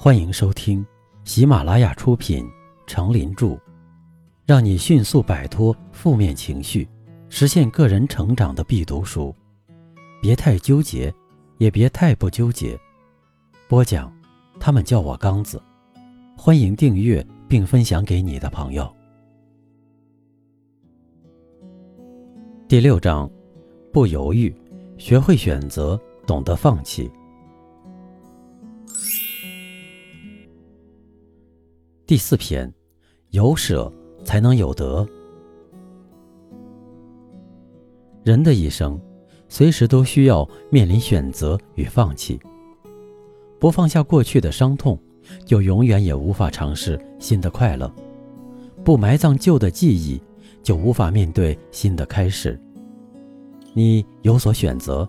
欢迎收听喜马拉雅出品《成林著》，让你迅速摆脱负面情绪，实现个人成长的必读书。别太纠结，也别太不纠结。播讲，他们叫我刚子。欢迎订阅并分享给你的朋友。第六章，不犹豫，学会选择，懂得放弃。第四篇，有舍才能有得。人的一生，随时都需要面临选择与放弃。不放下过去的伤痛，就永远也无法尝试新的快乐；不埋葬旧的记忆，就无法面对新的开始。你有所选择，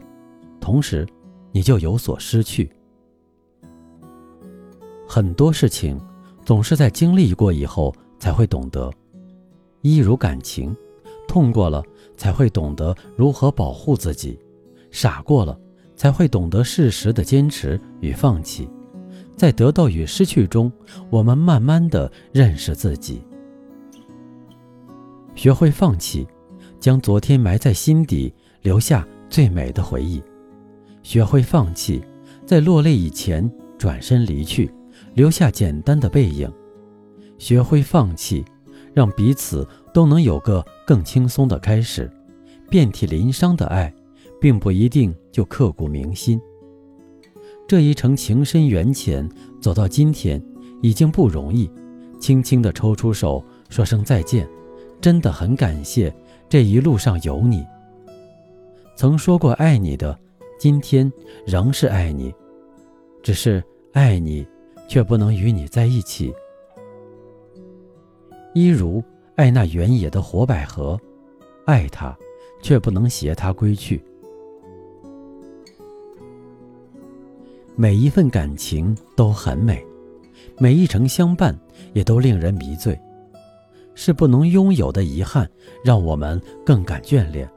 同时，你就有所失去。很多事情。总是在经历过以后才会懂得，一如感情，痛过了才会懂得如何保护自己，傻过了才会懂得适时的坚持与放弃，在得到与失去中，我们慢慢的认识自己，学会放弃，将昨天埋在心底，留下最美的回忆；学会放弃，在落泪以前转身离去。留下简单的背影，学会放弃，让彼此都能有个更轻松的开始。遍体鳞伤的爱，并不一定就刻骨铭心。这一程情深缘浅，走到今天已经不容易。轻轻地抽出手，说声再见，真的很感谢这一路上有你。曾说过爱你的，今天仍是爱你，只是爱你。却不能与你在一起。一如爱那原野的火百合，爱它，却不能携它归去。每一份感情都很美，每一程相伴也都令人迷醉。是不能拥有的遗憾，让我们更感眷恋；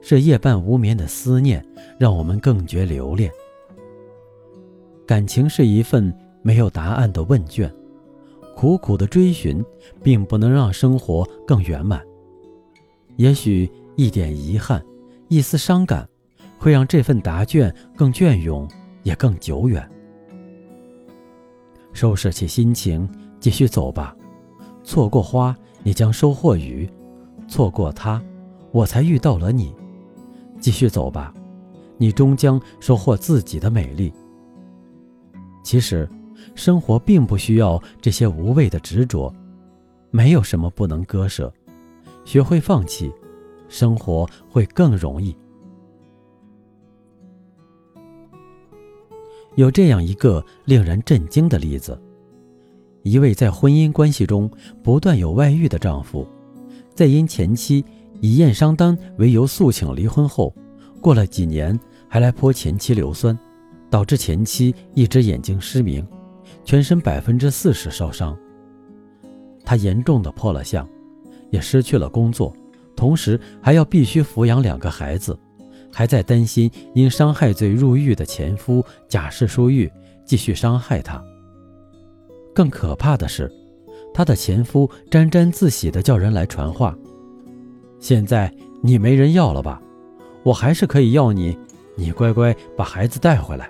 是夜半无眠的思念，让我们更觉留恋。感情是一份。没有答案的问卷，苦苦的追寻，并不能让生活更圆满。也许一点遗憾，一丝伤感，会让这份答卷更隽永，也更久远。收拾起心情，继续走吧。错过花，你将收获雨；错过他，我才遇到了你。继续走吧，你终将收获自己的美丽。其实。生活并不需要这些无谓的执着，没有什么不能割舍，学会放弃，生活会更容易。有这样一个令人震惊的例子：一位在婚姻关系中不断有外遇的丈夫，在因前妻以验伤单为由诉请离婚后，过了几年还来泼前妻硫酸，导致前妻一只眼睛失明。全身百分之四十烧伤，他严重的破了相，也失去了工作，同时还要必须抚养两个孩子，还在担心因伤害罪入狱的前夫假释出狱继续伤害他。更可怕的是，他的前夫沾沾自喜的叫人来传话：“现在你没人要了吧？我还是可以要你，你乖乖把孩子带回来。”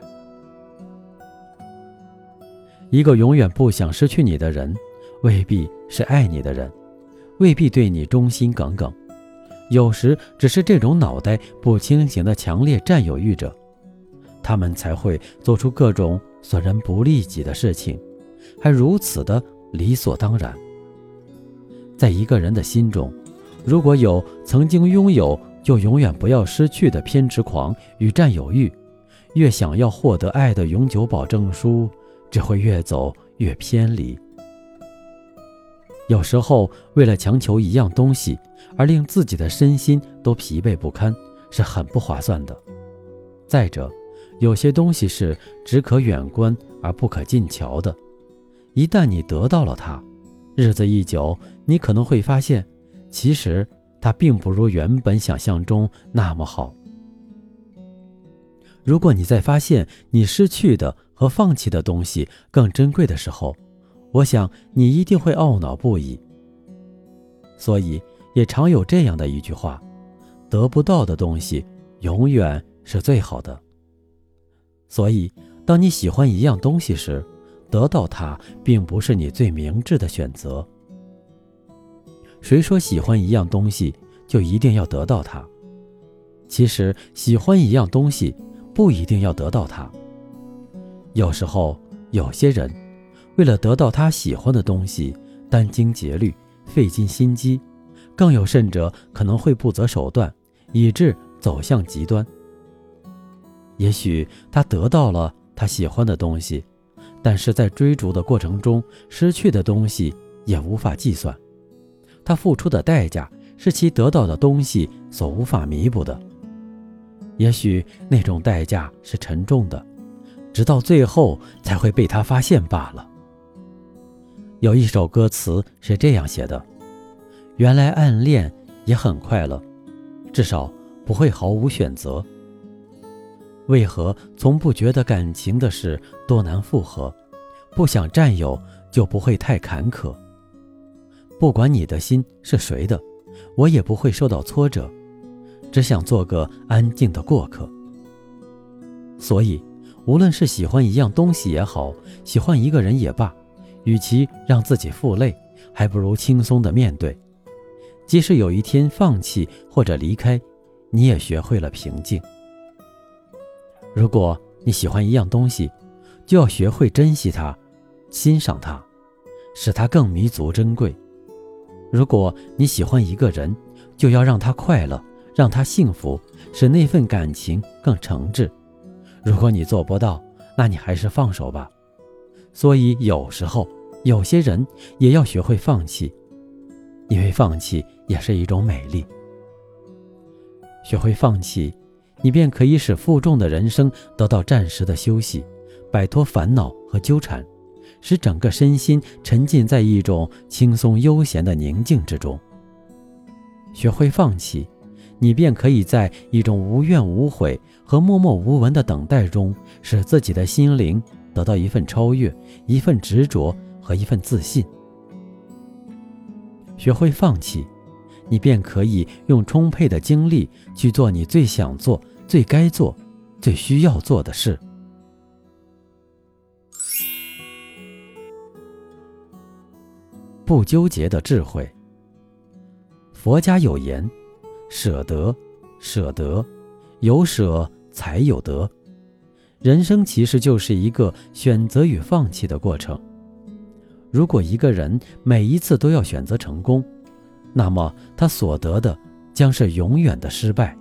一个永远不想失去你的人，未必是爱你的人，未必对你忠心耿耿，有时只是这种脑袋不清醒的强烈占有欲者，他们才会做出各种损人不利己的事情，还如此的理所当然。在一个人的心中，如果有曾经拥有就永远不要失去的偏执狂与占有欲，越想要获得爱的永久保证书。只会越走越偏离。有时候，为了强求一样东西而令自己的身心都疲惫不堪，是很不划算的。再者，有些东西是只可远观而不可近瞧的。一旦你得到了它，日子一久，你可能会发现，其实它并不如原本想象中那么好。如果你在发现你失去的和放弃的东西更珍贵的时候，我想你一定会懊恼不已。所以也常有这样的一句话：得不到的东西永远是最好的。所以，当你喜欢一样东西时，得到它并不是你最明智的选择。谁说喜欢一样东西就一定要得到它？其实，喜欢一样东西不一定要得到它。有时候，有些人为了得到他喜欢的东西，殚精竭虑、费尽心机，更有甚者可能会不择手段，以致走向极端。也许他得到了他喜欢的东西，但是在追逐的过程中失去的东西也无法计算。他付出的代价是其得到的东西所无法弥补的，也许那种代价是沉重的，直到最后才会被他发现罢了。有一首歌词是这样写的：“原来暗恋也很快乐，至少不会毫无选择。为何从不觉得感情的事多难复合？不想占有就不会太坎坷。”不管你的心是谁的，我也不会受到挫折，只想做个安静的过客。所以，无论是喜欢一样东西也好，喜欢一个人也罢，与其让自己负累，还不如轻松的面对。即使有一天放弃或者离开，你也学会了平静。如果你喜欢一样东西，就要学会珍惜它，欣赏它，使它更弥足珍贵。如果你喜欢一个人，就要让他快乐，让他幸福，使那份感情更诚挚。如果你做不到，那你还是放手吧。所以有时候，有些人也要学会放弃，因为放弃也是一种美丽。学会放弃，你便可以使负重的人生得到暂时的休息，摆脱烦恼和纠缠。使整个身心沉浸在一种轻松悠闲的宁静之中。学会放弃，你便可以在一种无怨无悔和默默无闻的等待中，使自己的心灵得到一份超越、一份执着和一份自信。学会放弃，你便可以用充沛的精力去做你最想做、最该做、最需要做的事。不纠结的智慧。佛家有言：“舍得，舍得，有舍才有得。”人生其实就是一个选择与放弃的过程。如果一个人每一次都要选择成功，那么他所得的将是永远的失败。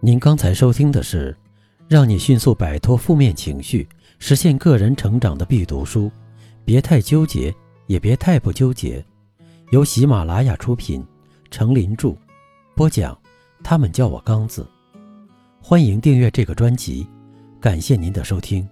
您刚才收听的是，让你迅速摆脱负面情绪、实现个人成长的必读书。别太纠结，也别太不纠结。由喜马拉雅出品，程林著，播讲。他们叫我刚子。欢迎订阅这个专辑，感谢您的收听。